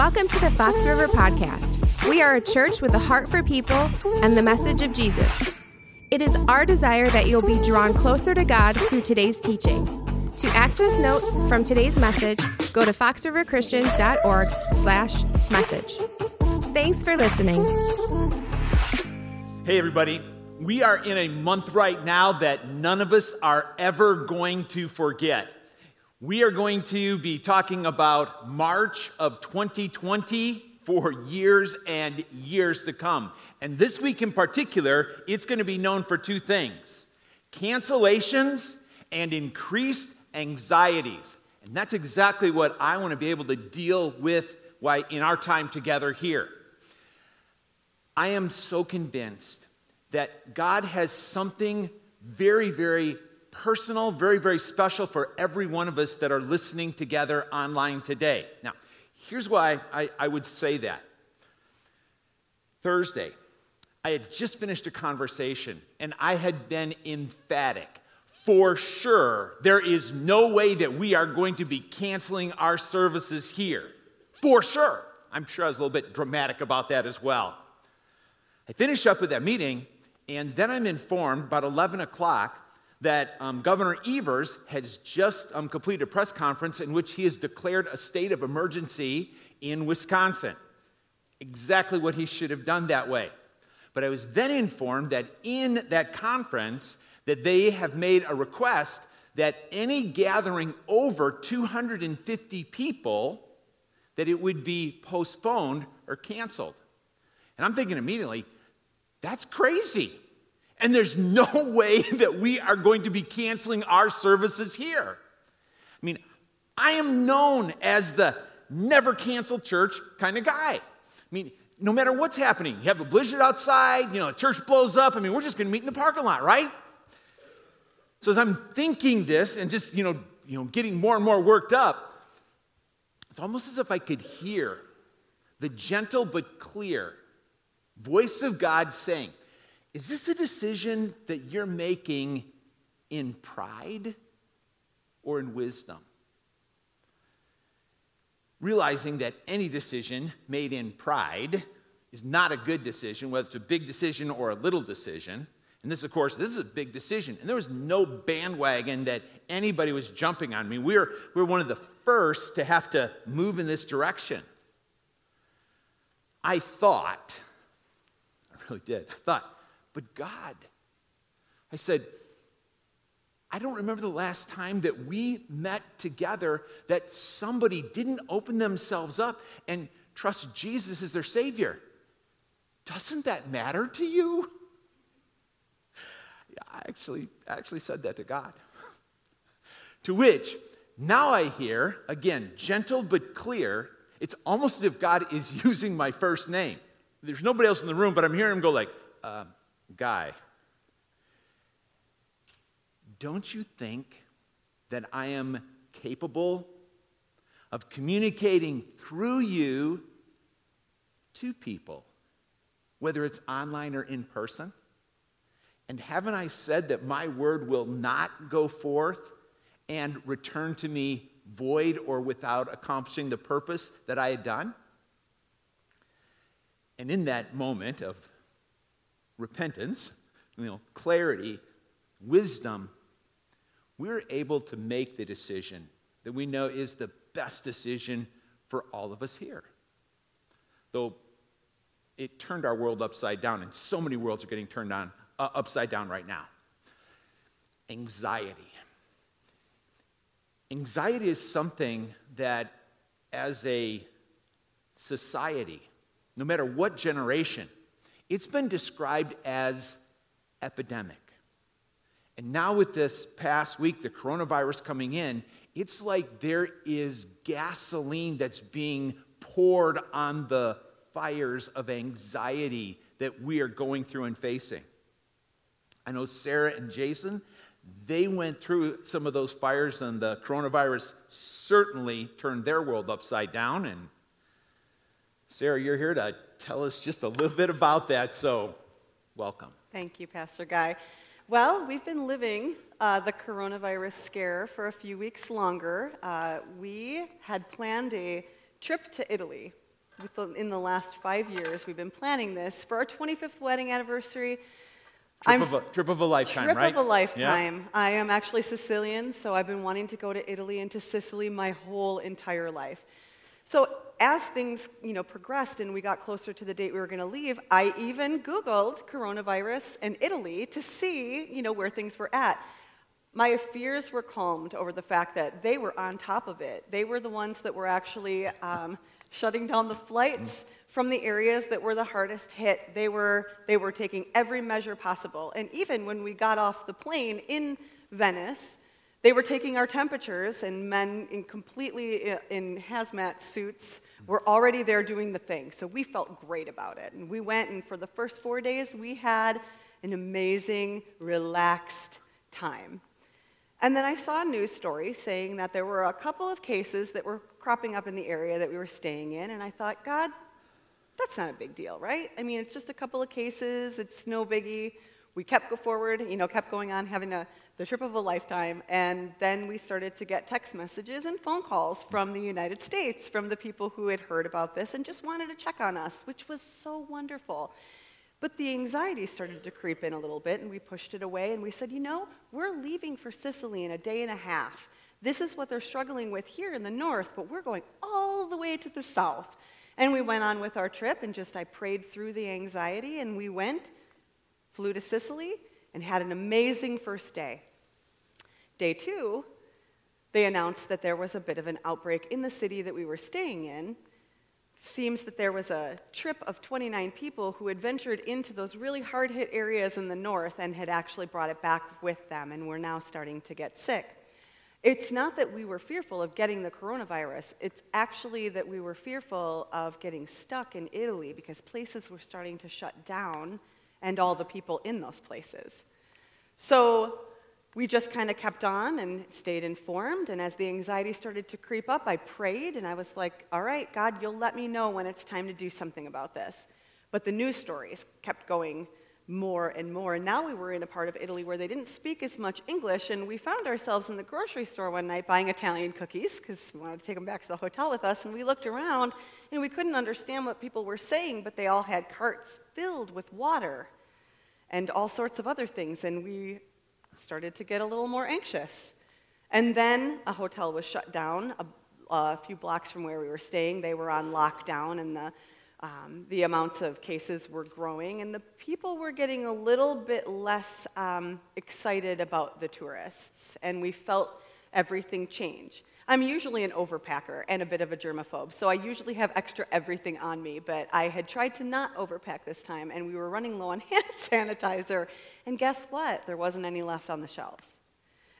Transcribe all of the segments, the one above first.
Welcome to the Fox River Podcast. We are a church with a heart for people and the message of Jesus. It is our desire that you'll be drawn closer to God through today's teaching. To access notes from today's message, go to foxriverchristian.org slash message. Thanks for listening. Hey, everybody. We are in a month right now that none of us are ever going to forget. We are going to be talking about March of 2020 for years and years to come. And this week in particular, it's going to be known for two things cancellations and increased anxieties. And that's exactly what I want to be able to deal with in our time together here. I am so convinced that God has something very, very personal, very, very special for every one of us that are listening together online today. Now, here's why I, I would say that. Thursday, I had just finished a conversation and I had been emphatic. For sure, there is no way that we are going to be canceling our services here. For sure. I'm sure I was a little bit dramatic about that as well. I finish up with that meeting, and then I'm informed about 11 o'clock that um, Governor Evers has just um, completed a press conference in which he has declared a state of emergency in Wisconsin. Exactly what he should have done that way. But I was then informed that in that conference that they have made a request that any gathering over 250 people that it would be postponed or canceled. And I'm thinking immediately, that's crazy. And there's no way that we are going to be canceling our services here. I mean, I am known as the never cancel church kind of guy. I mean, no matter what's happening, you have a blizzard outside, you know, a church blows up. I mean, we're just going to meet in the parking lot, right? So as I'm thinking this and just, you know, you know, getting more and more worked up, it's almost as if I could hear the gentle but clear voice of God saying, is this a decision that you're making in pride or in wisdom? Realizing that any decision made in pride is not a good decision, whether it's a big decision or a little decision. And this, of course, this is a big decision. And there was no bandwagon that anybody was jumping on. I mean, we were, we were one of the first to have to move in this direction. I thought, I really did, I thought, but God. I said, I don't remember the last time that we met together that somebody didn't open themselves up and trust Jesus as their Savior. Doesn't that matter to you? I actually, actually said that to God. to which, now I hear, again, gentle but clear, it's almost as if God is using my first name. There's nobody else in the room, but I'm hearing him go like, uh, guy, don't you think that I am capable of communicating through you to people, whether it's online or in person? And haven't I said that my word will not go forth and return to me void or without accomplishing the purpose that I had done? And in that moment of repentance, you know, clarity, wisdom, we're able to make the decision that we know is the best decision for all of us here. Though it turned our world upside down, and so many worlds are getting turned on, uh, upside down right now. Anxiety. Anxiety is something that, as a society, no matter what generation, it's been described as epidemic. And now, with this past week, the coronavirus coming in, it's like there is gasoline that's being poured on the fires of anxiety that we are going through and facing. I know Sarah and Jason, they went through some of those fires, and the coronavirus certainly turned their world upside down. And Sarah, you're here to tell us just a little bit about that, so welcome. Thank you, Pastor Guy. Well, we've been living uh, the coronavirus scare for a few weeks longer. Uh, we had planned a trip to Italy in the last five years, we've been planning this for our 25th wedding anniversary. Trip, of a, trip of a lifetime, trip right? Trip of a lifetime. Yeah. I am actually Sicilian, so I've been wanting to go to Italy and to Sicily my whole entire life. So as things, you know, progressed and we got closer to the date we were going to leave, I even Googled coronavirus and Italy to see, you know, where things were at. My fears were calmed over the fact that they were on top of it. They were the ones that were actually um, shutting down the flights from the areas that were the hardest hit. They were, they were taking every measure possible. And even when we got off the plane in Venice, they were taking our temperatures, and men in completely uh, in hazmat suits were already there doing the thing. So we felt great about it. And we went, and for the first four days, we had an amazing, relaxed time. And then I saw a news story saying that there were a couple of cases that were cropping up in the area that we were staying in, and I thought, God, that's not a big deal, right? I mean, it's just a couple of cases, it's no biggie. We kept go forward, you know, kept going on, having a, the trip of a lifetime, and then we started to get text messages and phone calls from the United States, from the people who had heard about this and just wanted to check on us, which was so wonderful. But the anxiety started to creep in a little bit, and we pushed it away, and we said, you know, we're leaving for Sicily in a day and a half. This is what they're struggling with here in the north, but we're going all the way to the south. And we went on with our trip, and just I prayed through the anxiety, and we went, flew to Sicily, and had an amazing first day. Day two, they announced that there was a bit of an outbreak in the city that we were staying in, seems that there was a trip of 29 people who had ventured into those really hard hit areas in the north and had actually brought it back with them and were now starting to get sick. It's not that we were fearful of getting the coronavirus, it's actually that we were fearful of getting stuck in Italy because places were starting to shut down and all the people in those places. So we just kind of kept on and stayed informed. And as the anxiety started to creep up, I prayed and I was like, all right, God, you'll let me know when it's time to do something about this. But the news stories kept going more and more. And now we were in a part of Italy where they didn't speak as much English. And we found ourselves in the grocery store one night buying Italian cookies because we wanted to take them back to the hotel with us. And we looked around and we couldn't understand what people were saying, but they all had carts filled with water and all sorts of other things. And we started to get a little more anxious. And then a hotel was shut down a, a few blocks from where we were staying. They were on lockdown, and the, um, the amounts of cases were growing, and the people were getting a little bit less um, excited about the tourists, and we felt everything change. I'm usually an overpacker and a bit of a germaphobe, so I usually have extra everything on me, but I had tried to not overpack this time, and we were running low on hand sanitizer. And guess what? There wasn't any left on the shelves.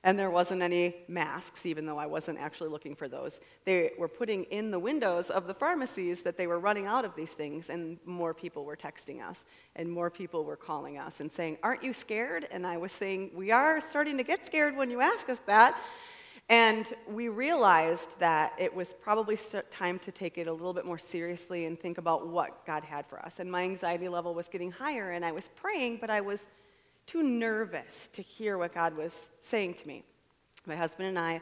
And there wasn't any masks, even though I wasn't actually looking for those. They were putting in the windows of the pharmacies that they were running out of these things, and more people were texting us, and more people were calling us and saying, Aren't you scared? And I was saying, We are starting to get scared when you ask us that. And we realized that it was probably time to take it a little bit more seriously and think about what God had for us. And my anxiety level was getting higher, and I was praying, but I was too nervous to hear what God was saying to me. My husband and I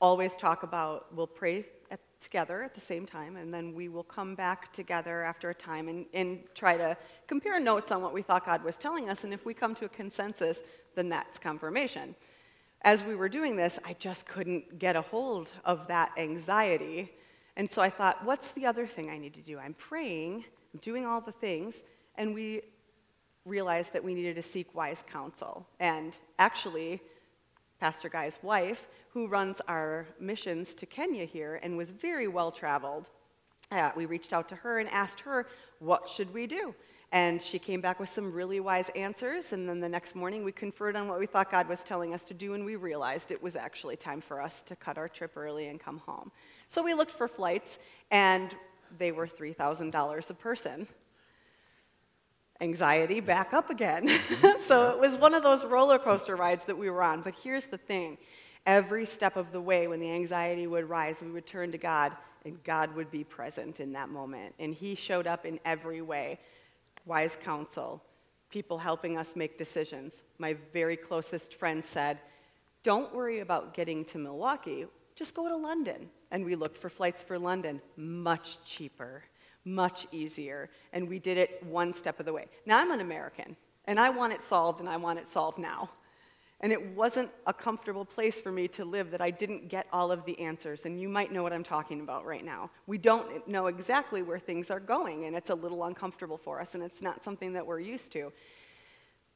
always talk about we'll pray at, together at the same time, and then we will come back together after a time and, and try to compare notes on what we thought God was telling us. And if we come to a consensus, then that's confirmation as we were doing this, I just couldn't get a hold of that anxiety. And so I thought, what's the other thing I need to do? I'm praying, I'm doing all the things, and we realized that we needed to seek wise counsel. And actually, Pastor Guy's wife, who runs our missions to Kenya here and was very well traveled, uh, we reached out to her and asked her, what should we do? And she came back with some really wise answers. And then the next morning, we conferred on what we thought God was telling us to do, and we realized it was actually time for us to cut our trip early and come home. So we looked for flights, and they were $3,000 a person. Anxiety back up again. Mm-hmm. so it was one of those roller coaster rides that we were on. But here's the thing every step of the way, when the anxiety would rise, we would turn to God, and God would be present in that moment. And He showed up in every way wise counsel, people helping us make decisions. My very closest friend said, Don't worry about getting to Milwaukee, just go to London. And we looked for flights for London, much cheaper, much easier. And we did it one step of the way. Now, I'm an American, and I want it solved, and I want it solved now. And it wasn't a comfortable place for me to live that I didn't get all of the answers. And you might know what I'm talking about right now. We don't know exactly where things are going, and it's a little uncomfortable for us, and it's not something that we're used to.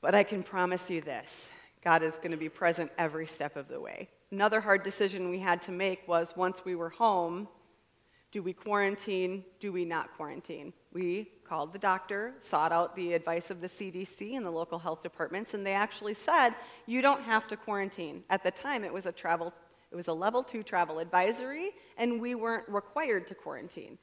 But I can promise you this God is going to be present every step of the way. Another hard decision we had to make was once we were home, do we quarantine? Do we not quarantine? We called the doctor, sought out the advice of the CDC and the local health departments, and they actually said, you don't have to quarantine. At the time, it was a travel, it was a level two travel advisory, and we weren't required to quarantine.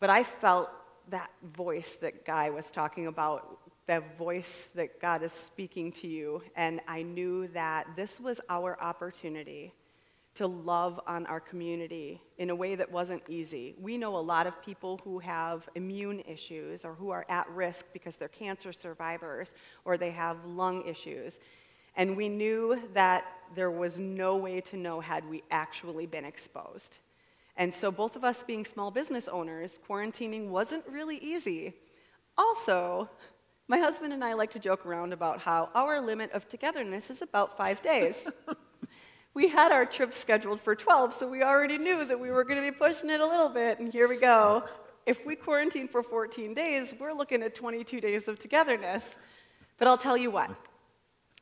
But I felt that voice that Guy was talking about, that voice that God is speaking to you, and I knew that this was our opportunity to love on our community in a way that wasn't easy. We know a lot of people who have immune issues or who are at risk because they're cancer survivors or they have lung issues. And we knew that there was no way to know had we actually been exposed. And so, both of us being small business owners, quarantining wasn't really easy. Also, my husband and I like to joke around about how our limit of togetherness is about five days. we had our trip scheduled for 12, so we already knew that we were going to be pushing it a little bit, and here we go. If we quarantine for 14 days, we're looking at 22 days of togetherness. But I'll tell you what,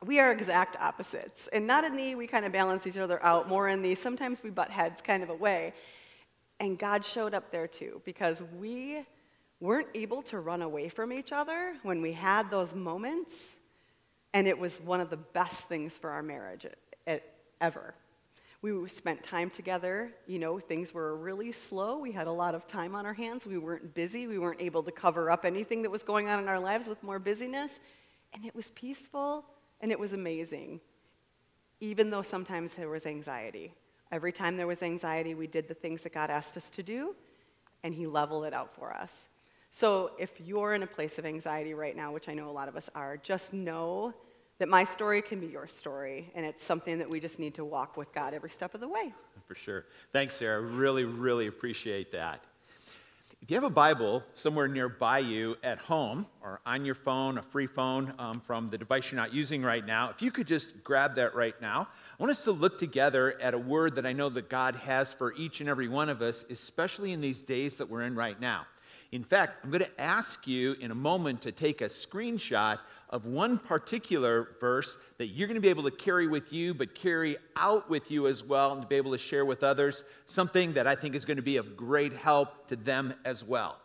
we are exact opposites. And not in the we kind of balance each other out, more in the sometimes we butt heads kind of a way. And God showed up there too, because we weren't able to run away from each other when we had those moments. And it was one of the best things for our marriage. It, it, ever. We spent time together. You know, things were really slow. We had a lot of time on our hands. We weren't busy. We weren't able to cover up anything that was going on in our lives with more busyness. And it was peaceful and it was amazing, even though sometimes there was anxiety. Every time there was anxiety, we did the things that God asked us to do, and He leveled it out for us. So if you're in a place of anxiety right now, which I know a lot of us are, just know that my story can be your story, and it's something that we just need to walk with God every step of the way. For sure. Thanks, Sarah. Really, really appreciate that. If you have a Bible somewhere nearby you at home or on your phone, a free phone um, from the device you're not using right now, if you could just grab that right now, I want us to look together at a word that I know that God has for each and every one of us, especially in these days that we're in right now. In fact, I'm going to ask you in a moment to take a screenshot of one particular verse that you're going to be able to carry with you, but carry out with you as well, and to be able to share with others something that I think is going to be of great help to them as well.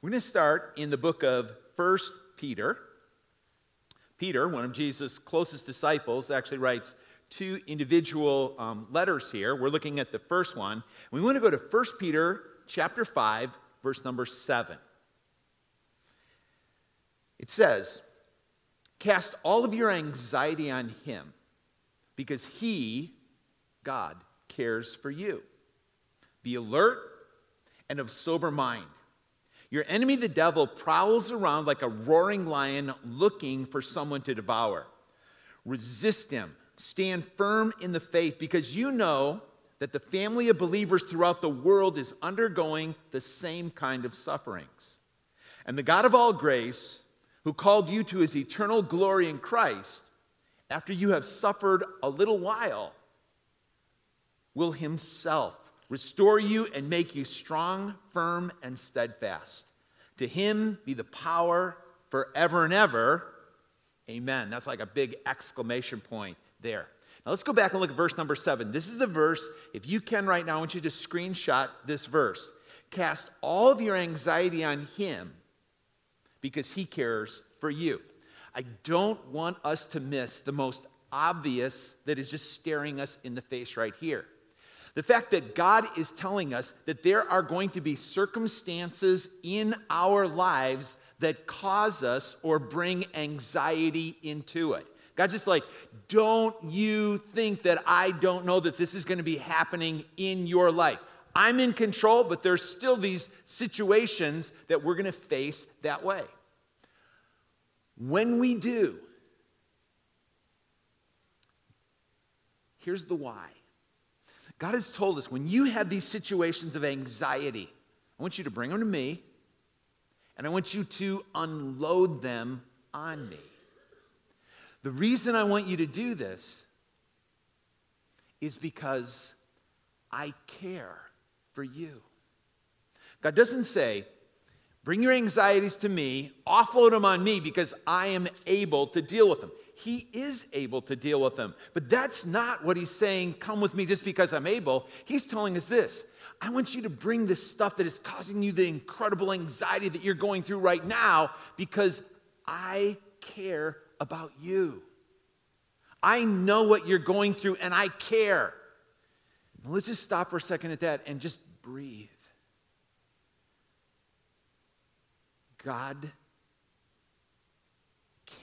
We're going to start in the book of First Peter. Peter, one of Jesus' closest disciples, actually writes two individual um, letters here. We're looking at the first one. We want to go to First Peter chapter 5, verse number 7. It says, Cast all of your anxiety on Him because He, God, cares for you. Be alert and of sober mind. Your enemy, the devil, prowls around like a roaring lion looking for someone to devour. Resist him. Stand firm in the faith because you know that the family of believers throughout the world is undergoing the same kind of sufferings. And the God of all grace, who called you to his eternal glory in Christ, after you have suffered a little while, will himself restore you and make you strong, firm, and steadfast. To him be the power forever and ever. Amen. That's like a big exclamation point there. Now let's go back and look at verse number seven. This is the verse, if you can right now, I want you to screenshot this verse. Cast all of your anxiety on him because he cares for you. I don't want us to miss the most obvious that is just staring us in the face right here. The fact that God is telling us that there are going to be circumstances in our lives that cause us or bring anxiety into it. God's just like, don't you think that I don't know that this is going to be happening in your life? I'm in control, but there's still these situations that we're going to face that way. When we do, here's the why. God has told us when you have these situations of anxiety, I want you to bring them to me. and I want you to unload them on me. The reason I want you to do this is because I care for you. God doesn't say, Bring your anxieties to me, offload them on me because I am able to deal with them. He is able to deal with them. But that's not what he's saying, come with me just because I'm able. He's telling us this I want you to bring this stuff that is causing you the incredible anxiety that you're going through right now because I care about you. I know what you're going through and I care. Let's just stop for a second at that and just breathe. God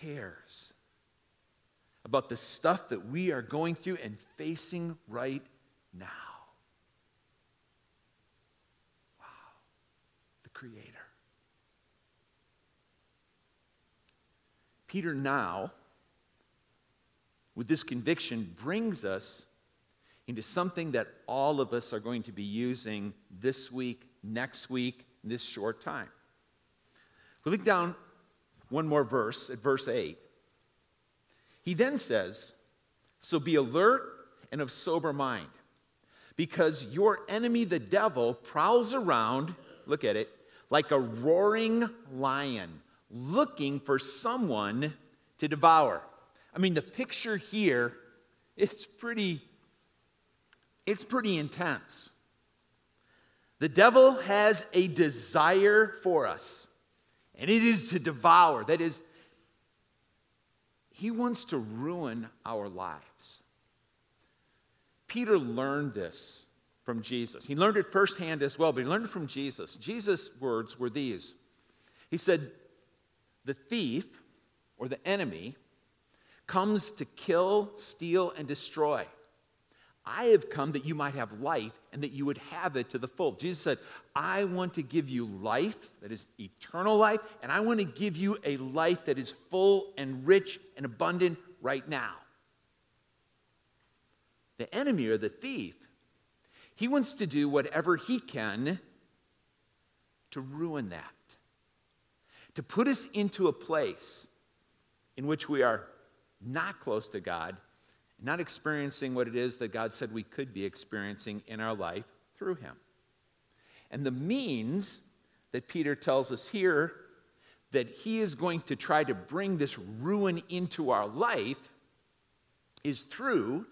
cares about the stuff that we are going through and facing right now. Wow. The Creator. Peter now, with this conviction, brings us into something that all of us are going to be using this week, next week, this short time. We look down one more verse at verse 8. He then says, So be alert and of sober mind, because your enemy, the devil, prowls around, look at it, like a roaring lion, looking for someone to devour. I mean, the picture here, it's pretty, it's pretty intense. The devil has a desire for us and it is to devour. That is, he wants to ruin our lives. Peter learned this from Jesus. He learned it firsthand as well, but he learned it from Jesus. Jesus' words were these He said, The thief or the enemy comes to kill, steal, and destroy. I have come that you might have life and that you would have it to the full. Jesus said, I want to give you life that is eternal life, and I want to give you a life that is full and rich and abundant right now. The enemy or the thief, he wants to do whatever he can to ruin that, to put us into a place in which we are not close to God not experiencing what it is that God said we could be experiencing in our life through Him. And the means that Peter tells us here that he is going to try to bring this ruin into our life is through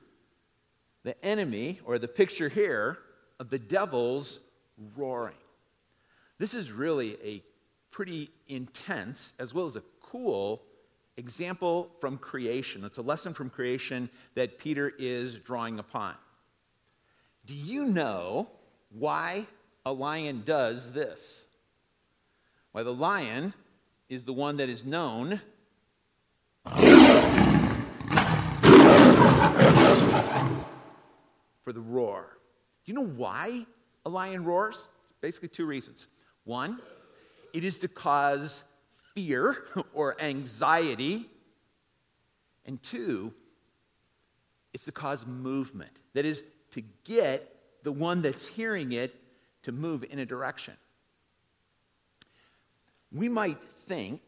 the enemy, or the picture here of the devil's roaring. This is really a pretty intense as well as a cool example from creation. It's a lesson from creation that Peter is drawing upon. Do you know why a lion does this? Why the lion is the one that is known for the roar. Do you know why a lion roars? Basically, two reasons. One, it is to cause fear or anxiety. And two, it's to cause movement. That is, to get the one that's hearing it to move in a direction. We might think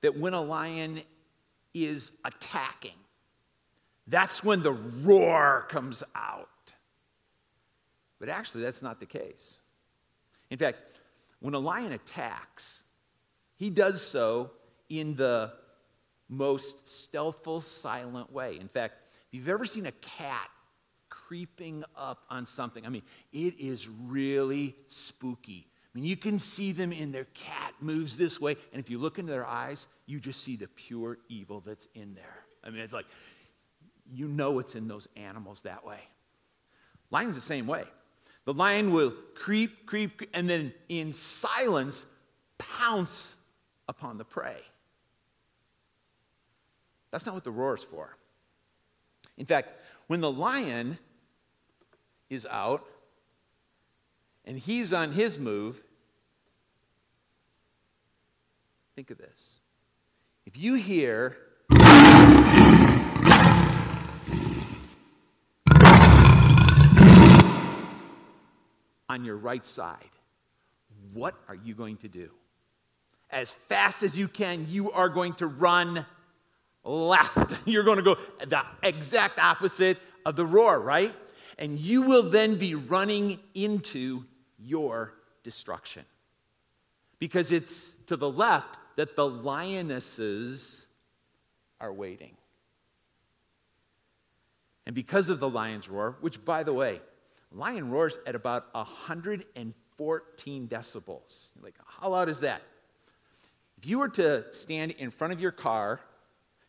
that when a lion is attacking, that's when the roar comes out. But actually, that's not the case. In fact, when a lion attacks, he does so in the most stealthful, silent way. In fact, if you've ever seen a cat creeping up on something, I mean, it is really spooky. I mean, you can see them in their cat moves this way, and if you look into their eyes, you just see the pure evil that's in there. I mean, it's like, you know it's in those animals that way. Lion's the same way. The lion will creep, creep, and then in silence pounce upon the prey. That's not what the roar is for. In fact, when the lion is out and he's on his move, think of this. If you hear on your right side. what are you going to do? As fast as you can, you are going to run left. You're going to go the exact opposite of the roar, right? And you will then be running into your destruction. Because it's to the left that the lionesses are waiting. And because of the lion's roar, which by the way, lion roars at about 114 decibels. Like, how loud is that? If you were to stand in front of your car,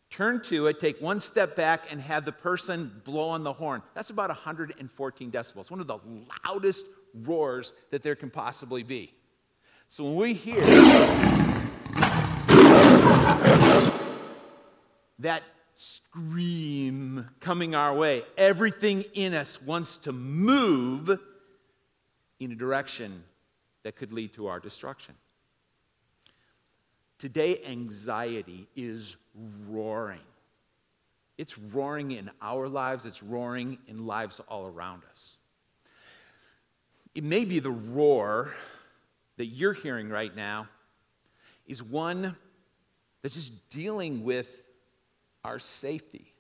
turn to it, take one step back, and have the person blow on the horn, that's about 114 decibels, one of the loudest roars that there can possibly be. So when we hear that scream coming our way, everything in us wants to move in a direction that could lead to our destruction. Today, anxiety is roaring. It's roaring in our lives, it's roaring in lives all around us. It may be the roar that you're hearing right now is one that's just dealing with our safety.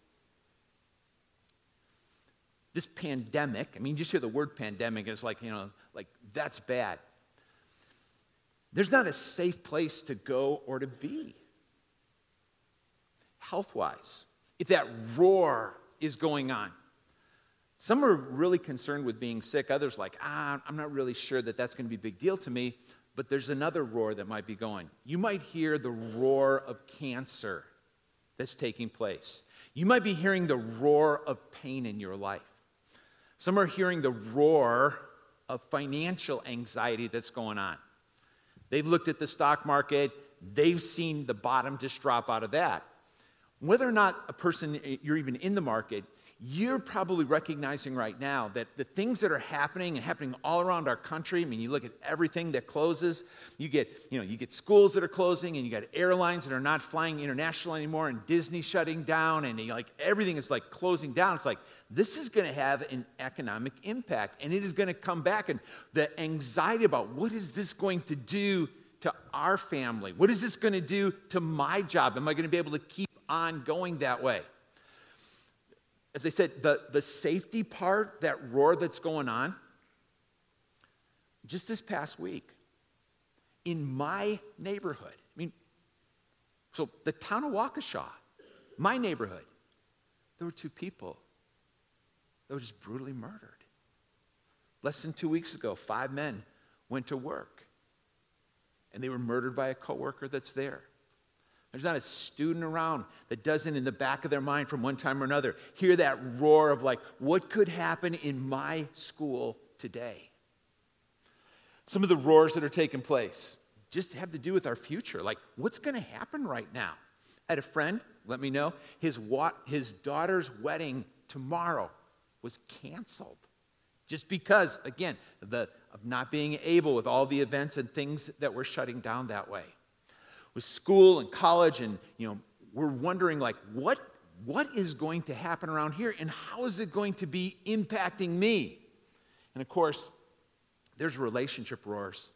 This pandemic, I mean, just hear the word pandemic, it's like, you know, like that's bad. There's not a safe place to go or to be. Health wise, if that roar is going on, some are really concerned with being sick. Others, like, ah, I'm not really sure that that's going to be a big deal to me. But there's another roar that might be going. You might hear the roar of cancer that's taking place. You might be hearing the roar of pain in your life. Some are hearing the roar of financial anxiety that's going on. They've looked at the stock market, they've seen the bottom just drop out of that. Whether or not a person, you're even in the market, you're probably recognizing right now that the things that are happening and happening all around our country i mean you look at everything that closes you get you know you get schools that are closing and you got airlines that are not flying international anymore and disney shutting down and like everything is like closing down. It's like this is going to have an economic impact and it is going to come back. And the anxiety about what is this going to do to our family? What is this going to do to my job? Am i going to be able to keep on going that way as I said, the, the safety part, that roar that's going on, just this past week, in my neighborhood, I mean, so the town of Waukesha, my neighborhood, there were two people that were just brutally murdered. Less than two weeks ago, five men went to work and they were murdered by a coworker that's there. There's not a student around that doesn't, in the back of their mind from one time or another, hear that roar of, like, what could happen in my school today? Some of the roars that are taking place just have to do with our future. Like, what's going to happen right now? I had a friend, let me know, his, wa- his daughter's wedding tomorrow was canceled. Just because, again, the, of not being able with all the events and things that were shutting down that way with school and college and you know we're wondering like what what is going to happen around here and how is it going to be impacting me? And of course there's relationship roars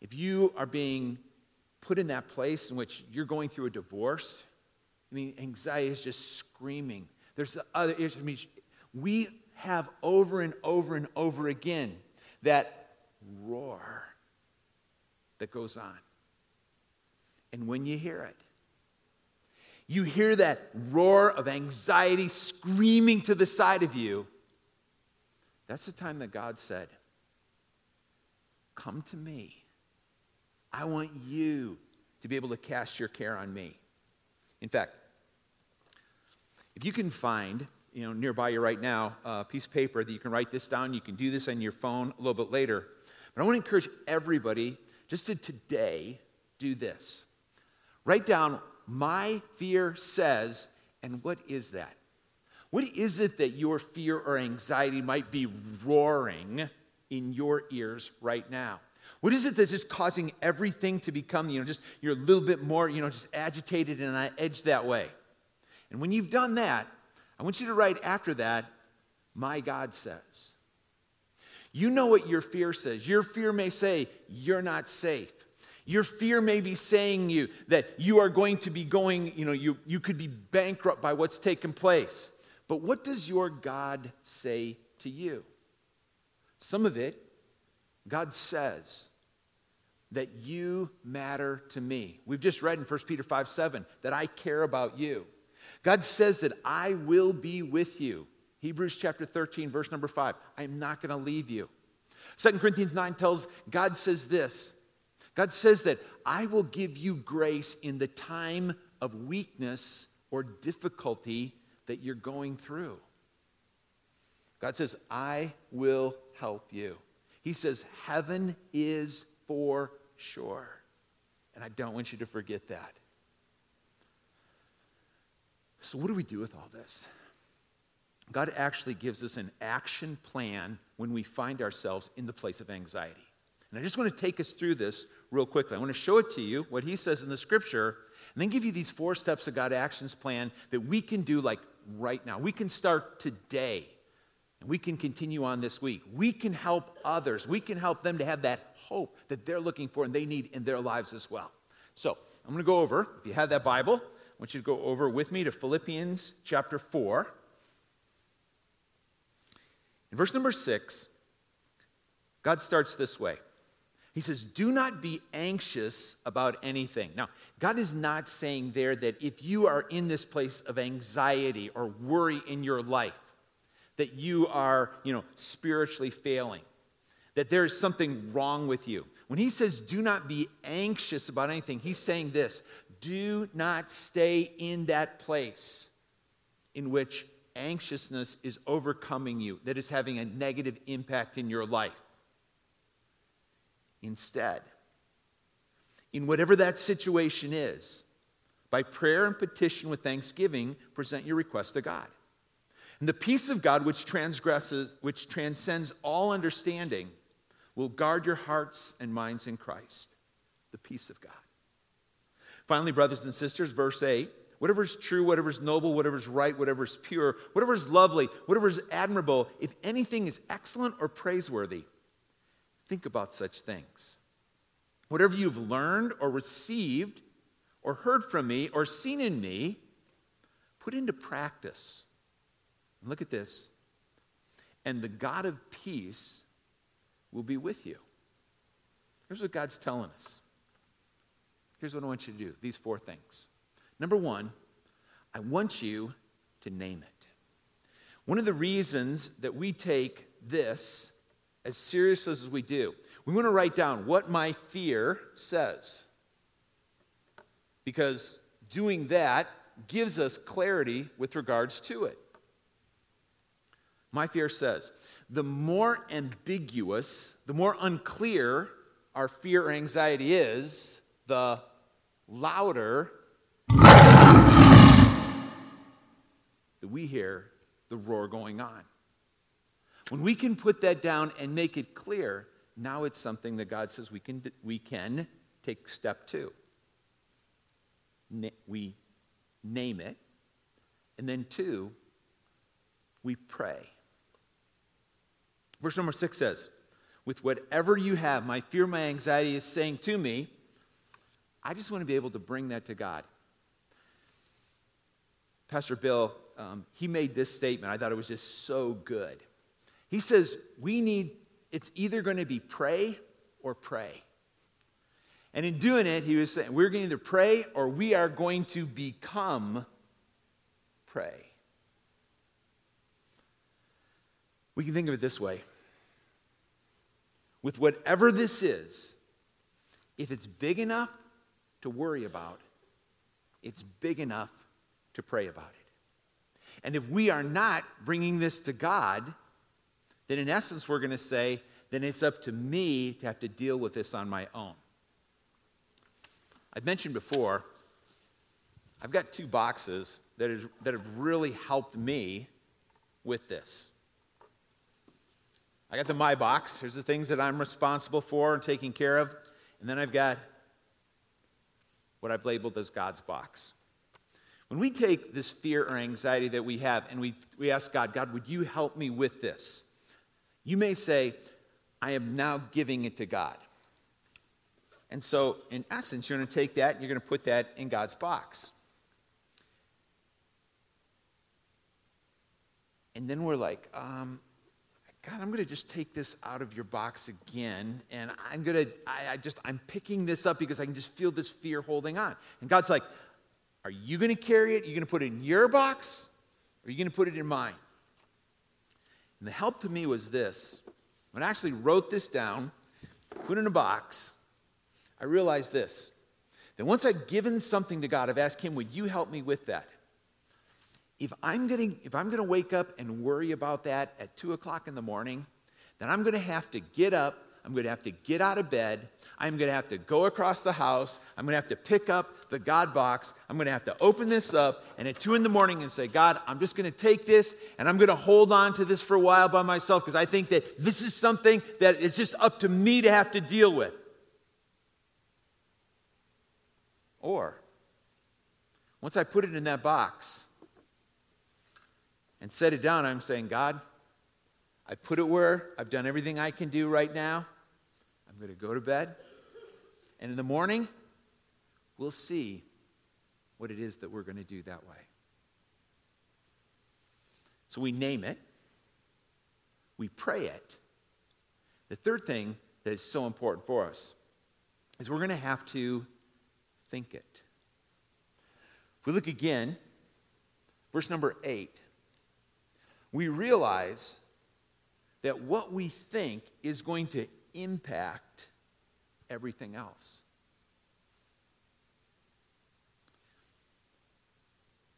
if you are being put in that place in which you're going through a divorce i mean anxiety is just screaming. There's other issues i mean we have over and over and over again that roar that goes on and when you hear it, you hear that roar of anxiety screaming to the side of you. That's the time that God said, Come to me. I want you to be able to cast your care on me. In fact, if you can find, you know, nearby you right now, a piece of paper that you can write this down, you can do this on your phone a little bit later. But I want to encourage everybody just to today do this. Write down, my fear says, and what is that? What is it that your fear or anxiety might be roaring in your ears right now? What is it that's just causing everything to become, you know, just you're a little bit more, you know, just agitated and on edge that way? And when you've done that, I want you to write after that, my God says. You know what your fear says. Your fear may say, You're not safe. Your fear may be saying you that you are going to be going, you know, you, you could be bankrupt by what's taken place. But what does your God say to you? Some of it, God says that you matter to me. We've just read in 1 Peter 5 7 that I care about you. God says that I will be with you. Hebrews chapter 13, verse number 5. I am not going to leave you. 2 Corinthians 9 tells God says this God says that I will give you grace in the time of weakness or difficulty that you're going through. God says, I will help you. He says, Heaven is for sure. And I don't want you to forget that. So, what do we do with all this? God actually gives us an action plan when we find ourselves in the place of anxiety. And I just want to take us through this real quickly. I want to show it to you, what he says in the scripture, and then give you these four steps of God actions plan that we can do like right now. We can start today, and we can continue on this week. We can help others. We can help them to have that hope that they're looking for and they need in their lives as well. So I'm going to go over, if you have that Bible, I want you to go over with me to Philippians chapter 4. In verse number 6, God starts this way. He says, Do not be anxious about anything. Now, God is not saying there that if you are in this place of anxiety or worry in your life, that you are, you know, spiritually failing, that there is something wrong with you. When he says, Do not be anxious about anything, he's saying this do not stay in that place in which anxiousness is overcoming you, that is having a negative impact in your life. Instead, in whatever that situation is, by prayer and petition with thanksgiving, present your request to God. And the peace of God, which transgresses, which transcends all understanding, will guard your hearts and minds in Christ. The peace of God. Finally, brothers and sisters, verse 8 whatever is true, whatever is noble, whatever is right, whatever is pure, whatever is lovely, whatever is admirable, if anything is excellent or praiseworthy, think about such things. Whatever you've learned or received or heard from me or seen in me, put into practice. And look at this. And the God of peace will be with you. Here's what God's telling us. Here's what I want you to do these four things. Number one, I want you to name it. One of the reasons that we take this as serious as we do, we want to write down what my fear says. Because doing that gives us clarity with regards to it. My fear says, the more ambiguous, the more unclear our fear or anxiety is, the louder that we hear the roar going on. When we can put that down and make it clear, now it's something that God says we can, we can take step two. we name it. And then two, we pray. Verse number six says, With whatever you have, my fear, my anxiety is saying to me, I just want to be able to bring that to God. Pastor Bill, um, he made this statement. I thought it was just so good. He says, We need, it's either going to be pray or prey. And in doing it, he was saying, We're going to either pray or we are going to become prey. We can think of it this way with whatever this is, if it's big enough to worry about, it's big enough to pray about it. And if we are not bringing this to God, then in essence, we're going to say, then it's up to me to have to deal with this on my own. I've mentioned before, I've got two boxes that, is, that have really helped me with this. I got the My box. Here's the things that I'm responsible for and taking care of. And then I've got what I've labeled as God's box. When we take this fear or anxiety that we have and we, we ask God, God, would you help me with this? You may say, I am now giving it to God. And so, in essence, you're going to take that and you're going to put that in God's box. And then we're like, um, God, I'm going to just take this out of your box again. And I'm going to, I, I just, I'm picking this up because I can just feel this fear holding on. And God's like, Are you going to carry it? Are you going to put it in your box? Or are you going to put it in mine? And the help to me was this. When I actually wrote this down, put it in a box, I realized this that once I've given something to God, I've asked Him, Would you help me with that? If I'm going if I'm going to wake up and worry about that at 2 o'clock in the morning, then I'm going to have to get up I'm going to have to get out of bed. I'm going to have to go across the house. I'm going to have to pick up the God box. I'm going to have to open this up and at 2 in the morning and say, God, I'm just going to take this and I'm going to hold on to this for a while by myself because I think that this is something that it's just up to me to have to deal with. Or, once I put it in that box and set it down, I'm saying, God, I put it where I've done everything I can do right now. I'm going to go to bed. And in the morning, we'll see what it is that we're going to do that way. So we name it, we pray it. The third thing that is so important for us is we're going to have to think it. If we look again, verse number eight, we realize that what we think is going to impact everything else.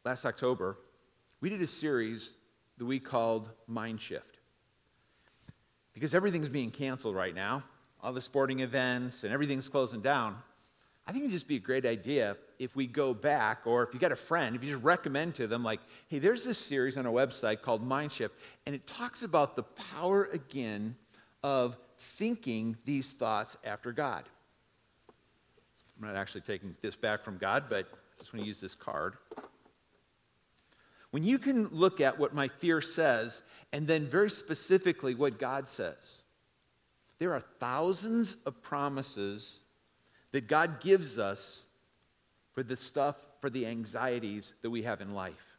Last October, we did a series that we called Mind Shift. Because everything's being canceled right now, all the sporting events and everything's closing down. I think it'd just be a great idea if we go back, or if you got a friend, if you just recommend to them, like, hey, there's this series on our website called Mind Shift, and it talks about the power again of thinking these thoughts after God. I'm not actually taking this back from God, but I just want to use this card. When you can look at what my fear says and then very specifically what God says, there are thousands of promises that God gives us for the stuff, for the anxieties that we have in life.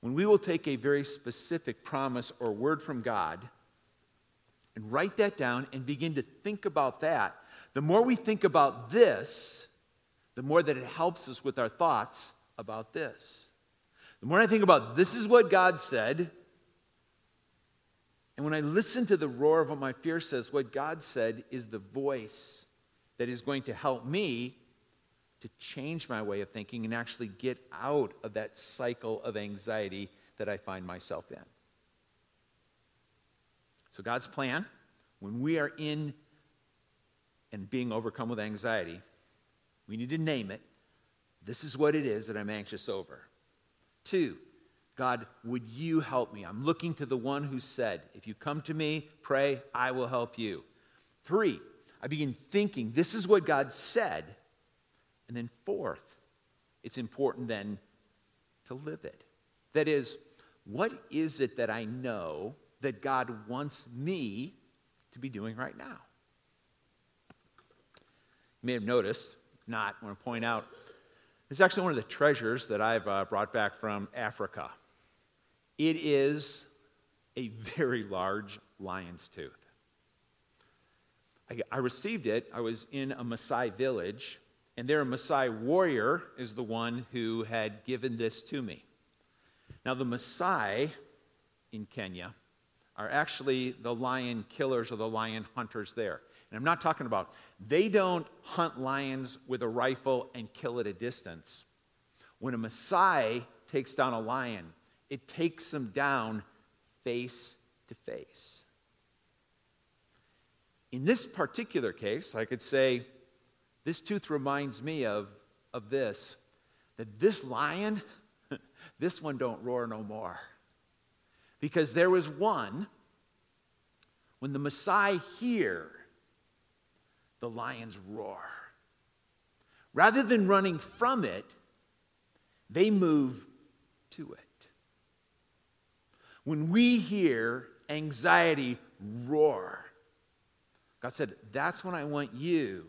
When we will take a very specific promise or word from God and write that down and begin to think about that, the more we think about this, the more that it helps us with our thoughts about this. The more I think about this is what God said, and when I listen to the roar of what my fear says, what God said is the voice that is going to help me to change my way of thinking and actually get out of that cycle of anxiety that I find myself in. So, God's plan, when we are in and being overcome with anxiety, we need to name it. This is what it is that I'm anxious over. Two, God, would you help me? I'm looking to the one who said, If you come to me, pray, I will help you. Three, I begin thinking, this is what God said. And then, fourth, it's important then to live it. That is, what is it that I know that God wants me to be doing right now? You may have noticed, not, I want to point out, this is actually one of the treasures that I've uh, brought back from Africa. It is a very large lion's tooth. I, I received it. I was in a Maasai village, and there a Maasai warrior is the one who had given this to me. Now, the Maasai in Kenya are actually the lion killers or the lion hunters there. And I'm not talking about, they don't hunt lions with a rifle and kill at a distance. When a Maasai takes down a lion, it takes them down face to face. In this particular case, I could say, this tooth reminds me of, of this that this lion, this one don't roar no more. Because there was one, when the Maasai hear, the lions roar. Rather than running from it, they move to it. When we hear anxiety roar, God said, That's when I want you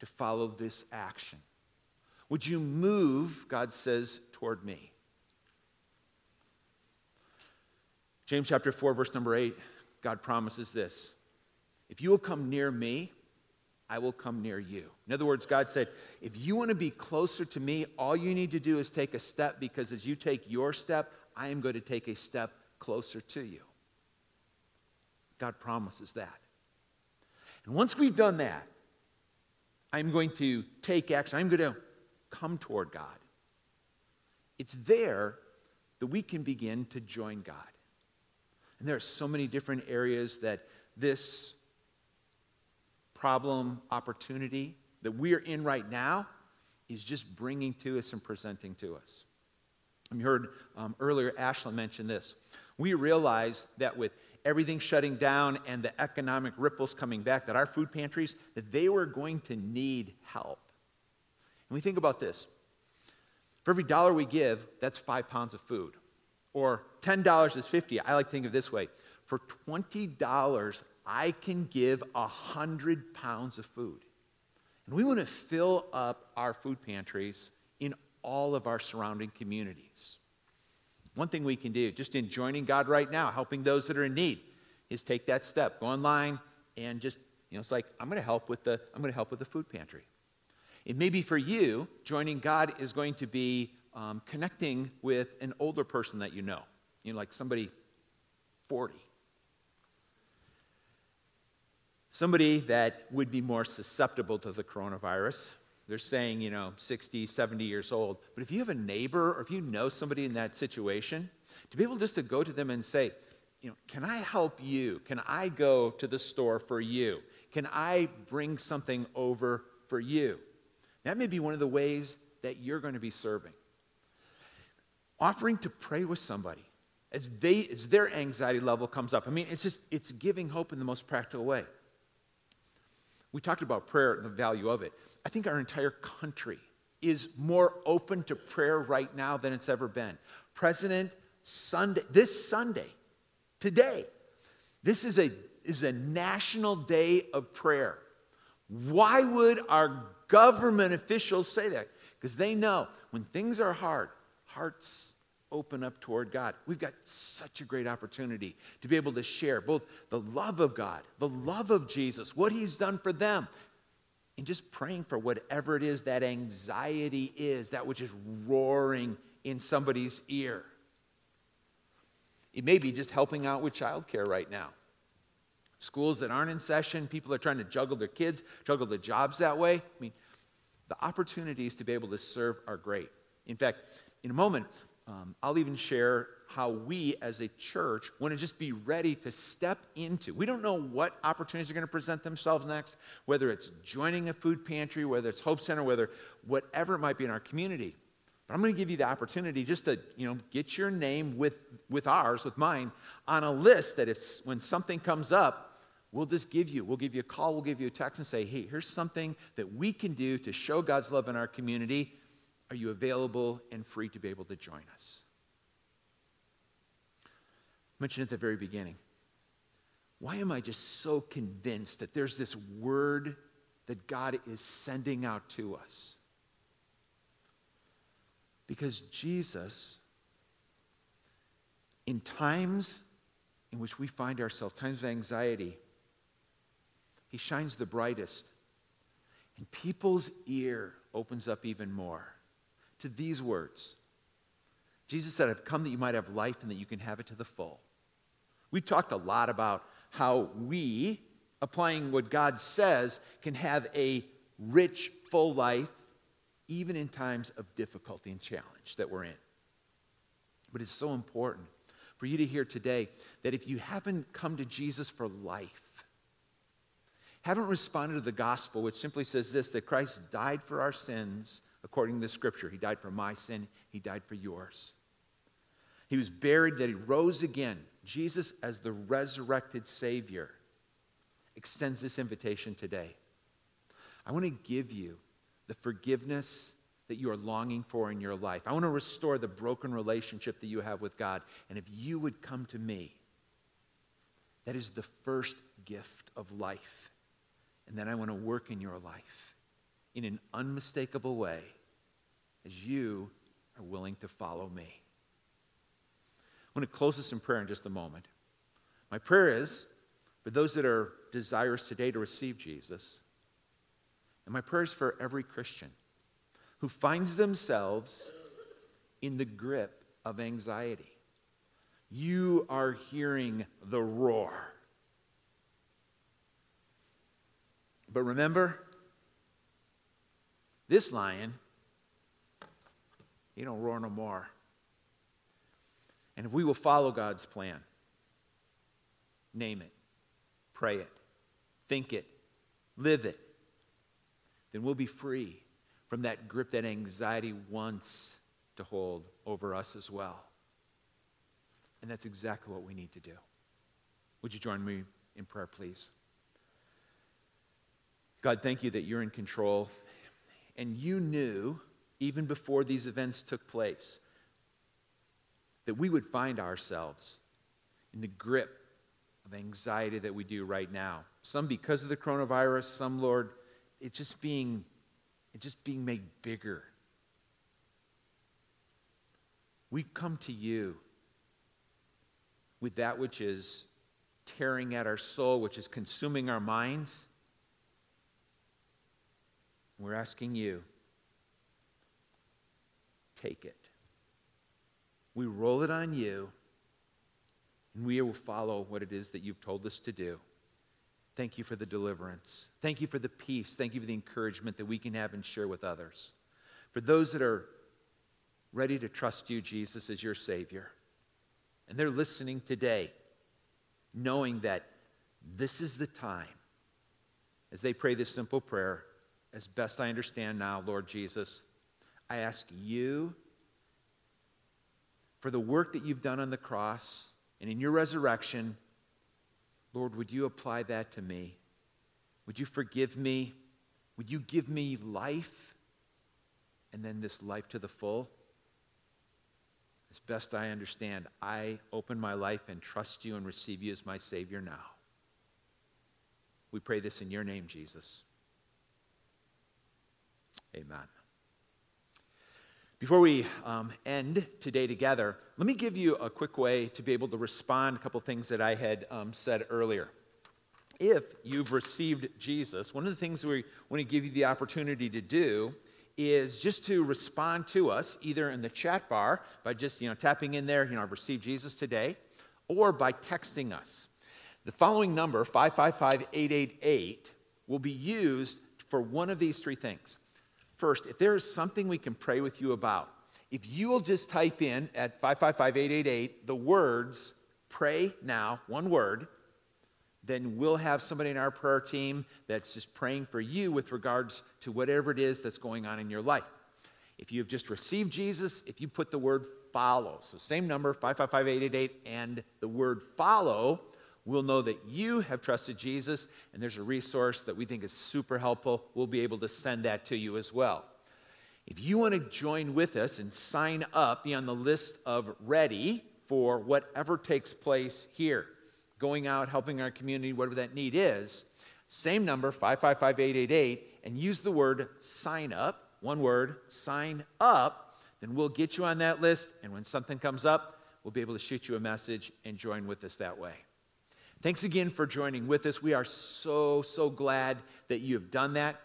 to follow this action. Would you move, God says, toward me? James chapter 4, verse number 8, God promises this If you will come near me, I will come near you. In other words, God said, if you want to be closer to me, all you need to do is take a step because as you take your step, I am going to take a step closer to you. God promises that. And once we've done that, I'm going to take action. I'm going to come toward God. It's there that we can begin to join God. And there are so many different areas that this problem, opportunity that we're in right now is just bringing to us and presenting to us. You heard um, earlier Ashland mention this. We realized that with everything shutting down and the economic ripples coming back, that our food pantries, that they were going to need help. And we think about this. For every dollar we give, that's five pounds of food. Or $10 is 50. I like to think of this way. For $20, I can give 100 pounds of food. And we want to fill up our food pantries in all of our surrounding communities. One thing we can do, just in joining God right now, helping those that are in need, is take that step. Go online and just, you know, it's like, I'm going to help with the, I'm going to help with the food pantry. It may be for you, joining God is going to be um, connecting with an older person that you know, you know, like somebody 40 somebody that would be more susceptible to the coronavirus. They're saying, you know, 60, 70 years old. But if you have a neighbor or if you know somebody in that situation, to be able just to go to them and say, you know, can I help you? Can I go to the store for you? Can I bring something over for you? That may be one of the ways that you're going to be serving. Offering to pray with somebody as, they, as their anxiety level comes up. I mean, it's just, it's giving hope in the most practical way. We talked about prayer and the value of it. I think our entire country is more open to prayer right now than it's ever been. President Sunday, this Sunday, today, this is a, is a national day of prayer. Why would our government officials say that? Because they know when things are hard, hearts open up toward God. We've got such a great opportunity to be able to share both the love of God, the love of Jesus, what He's done for them, and just praying for whatever it is that anxiety is, that which is roaring in somebody's ear. It may be just helping out with childcare right now. Schools that aren't in session, people are trying to juggle their kids, juggle their jobs that way. I mean, the opportunities to be able to serve are great. In fact, in a moment, um, I'll even share how we as a church want to just be ready to step into. We don't know what opportunities are going to present themselves next, whether it's joining a food pantry, whether it's Hope Center, whether whatever it might be in our community. But I'm going to give you the opportunity just to, you know, get your name with, with ours, with mine, on a list that if when something comes up, we'll just give you. We'll give you a call, we'll give you a text and say, hey, here's something that we can do to show God's love in our community. Are you available and free to be able to join us? I mentioned at the very beginning. Why am I just so convinced that there's this word that God is sending out to us? Because Jesus, in times in which we find ourselves, times of anxiety, he shines the brightest. And people's ear opens up even more to these words Jesus said, I've come that you might have life and that you can have it to the full. We've talked a lot about how we, applying what God says, can have a rich, full life, even in times of difficulty and challenge that we're in. But it's so important for you to hear today that if you haven't come to Jesus for life, haven't responded to the gospel, which simply says this that Christ died for our sins according to the scripture. He died for my sin, He died for yours. He was buried, that He rose again. Jesus, as the resurrected Savior, extends this invitation today. I want to give you the forgiveness that you are longing for in your life. I want to restore the broken relationship that you have with God. And if you would come to me, That is the first gift of life. And then I want to work in your life in an unmistakable way as you are willing to follow me. I want to close this in prayer in just a moment. My prayer is for those that are desirous today to receive Jesus, and my prayer is for every Christian who finds themselves in the grip of anxiety. You are hearing the roar. But remember, this lion, he don't roar no more. And if we will follow God's plan, name it, pray it, think it, live it, then we'll be free from that grip that anxiety wants to hold over us as well. And that's exactly what we need to do. Would you join me in prayer, please? God, thank you that you're in control. And you knew, even before these events took place, that we would find ourselves in the grip of anxiety that we do right now. Some because of the coronavirus, some, Lord, it just being, it just being made bigger. We come to you with that which is tearing at our soul, which is consuming our minds. We're asking you, take it. We roll it on you, and we will follow what it is that you've told us to do. Thank you for the deliverance. Thank you for the peace. Thank you for the encouragement that we can have and share with others. For those that are ready to trust you, Jesus, as your Savior, and they're listening today, knowing that this is the time, as they pray this simple prayer, as best I understand now, Lord Jesus, I ask you for the work that you've done on the cross and in your resurrection Lord, would you apply that to me? Would you forgive me? Would you give me life and then this life to the full? As best I understand, I open my life and trust you and receive you as my Savior now. We pray this in your name, Jesus. Amen. Before we um, end today together, let me give you a quick way to be able to respond a couple things that I had um, said earlier. If you've received Jesus, one of the things we want to give you the opportunity to do is just to respond to us either in the chat bar by just you know tapping in there, you know, I've received Jesus today, or by texting us. The following number, 555-888, will be used for one of these three things. First, if there is something we can pray with you about, if you will just type in at 555 888 the words pray now, one word, then we'll have somebody in our prayer team that's just praying for you with regards to whatever it is that's going on in your life. If you've just received Jesus, if you put the word follow, so same number, 555 888, and the word follow, we'll know that you have trusted Jesus, and there's a resource that we think is super helpful. We'll be able to send that to you as well. If you want to join with us and sign up, be on the list of ready for whatever takes place here, going out, helping our community, whatever that need is, same number, 555 and use the word sign up, one word, sign up, then we'll get you on that list, and when something comes up, we'll be able to shoot you a message and join with us that way. Thanks again for joining with us. We are so, so glad that you have done that.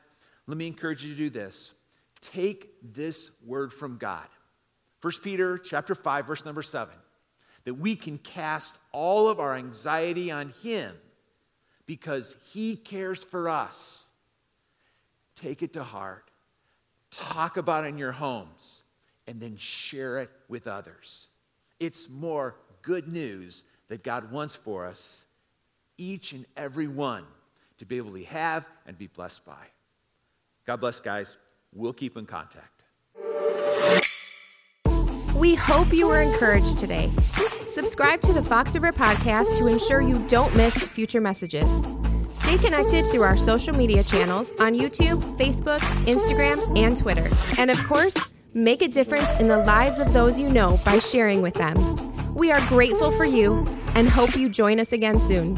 Let me encourage you to do this. Take this word from God. 1 Peter chapter 5 verse number 7 that we can cast all of our anxiety on him because he cares for us. Take it to heart. Talk about it in your homes and then share it with others. It's more good news that God wants for us each and every one to be able to have and be blessed by. God bless, guys. We'll keep in contact. We hope you were encouraged today. Subscribe to the Fox River Podcast to ensure you don't miss future messages. Stay connected through our social media channels on YouTube, Facebook, Instagram, and Twitter. And of course, make a difference in the lives of those you know by sharing with them. We are grateful for you and hope you join us again soon.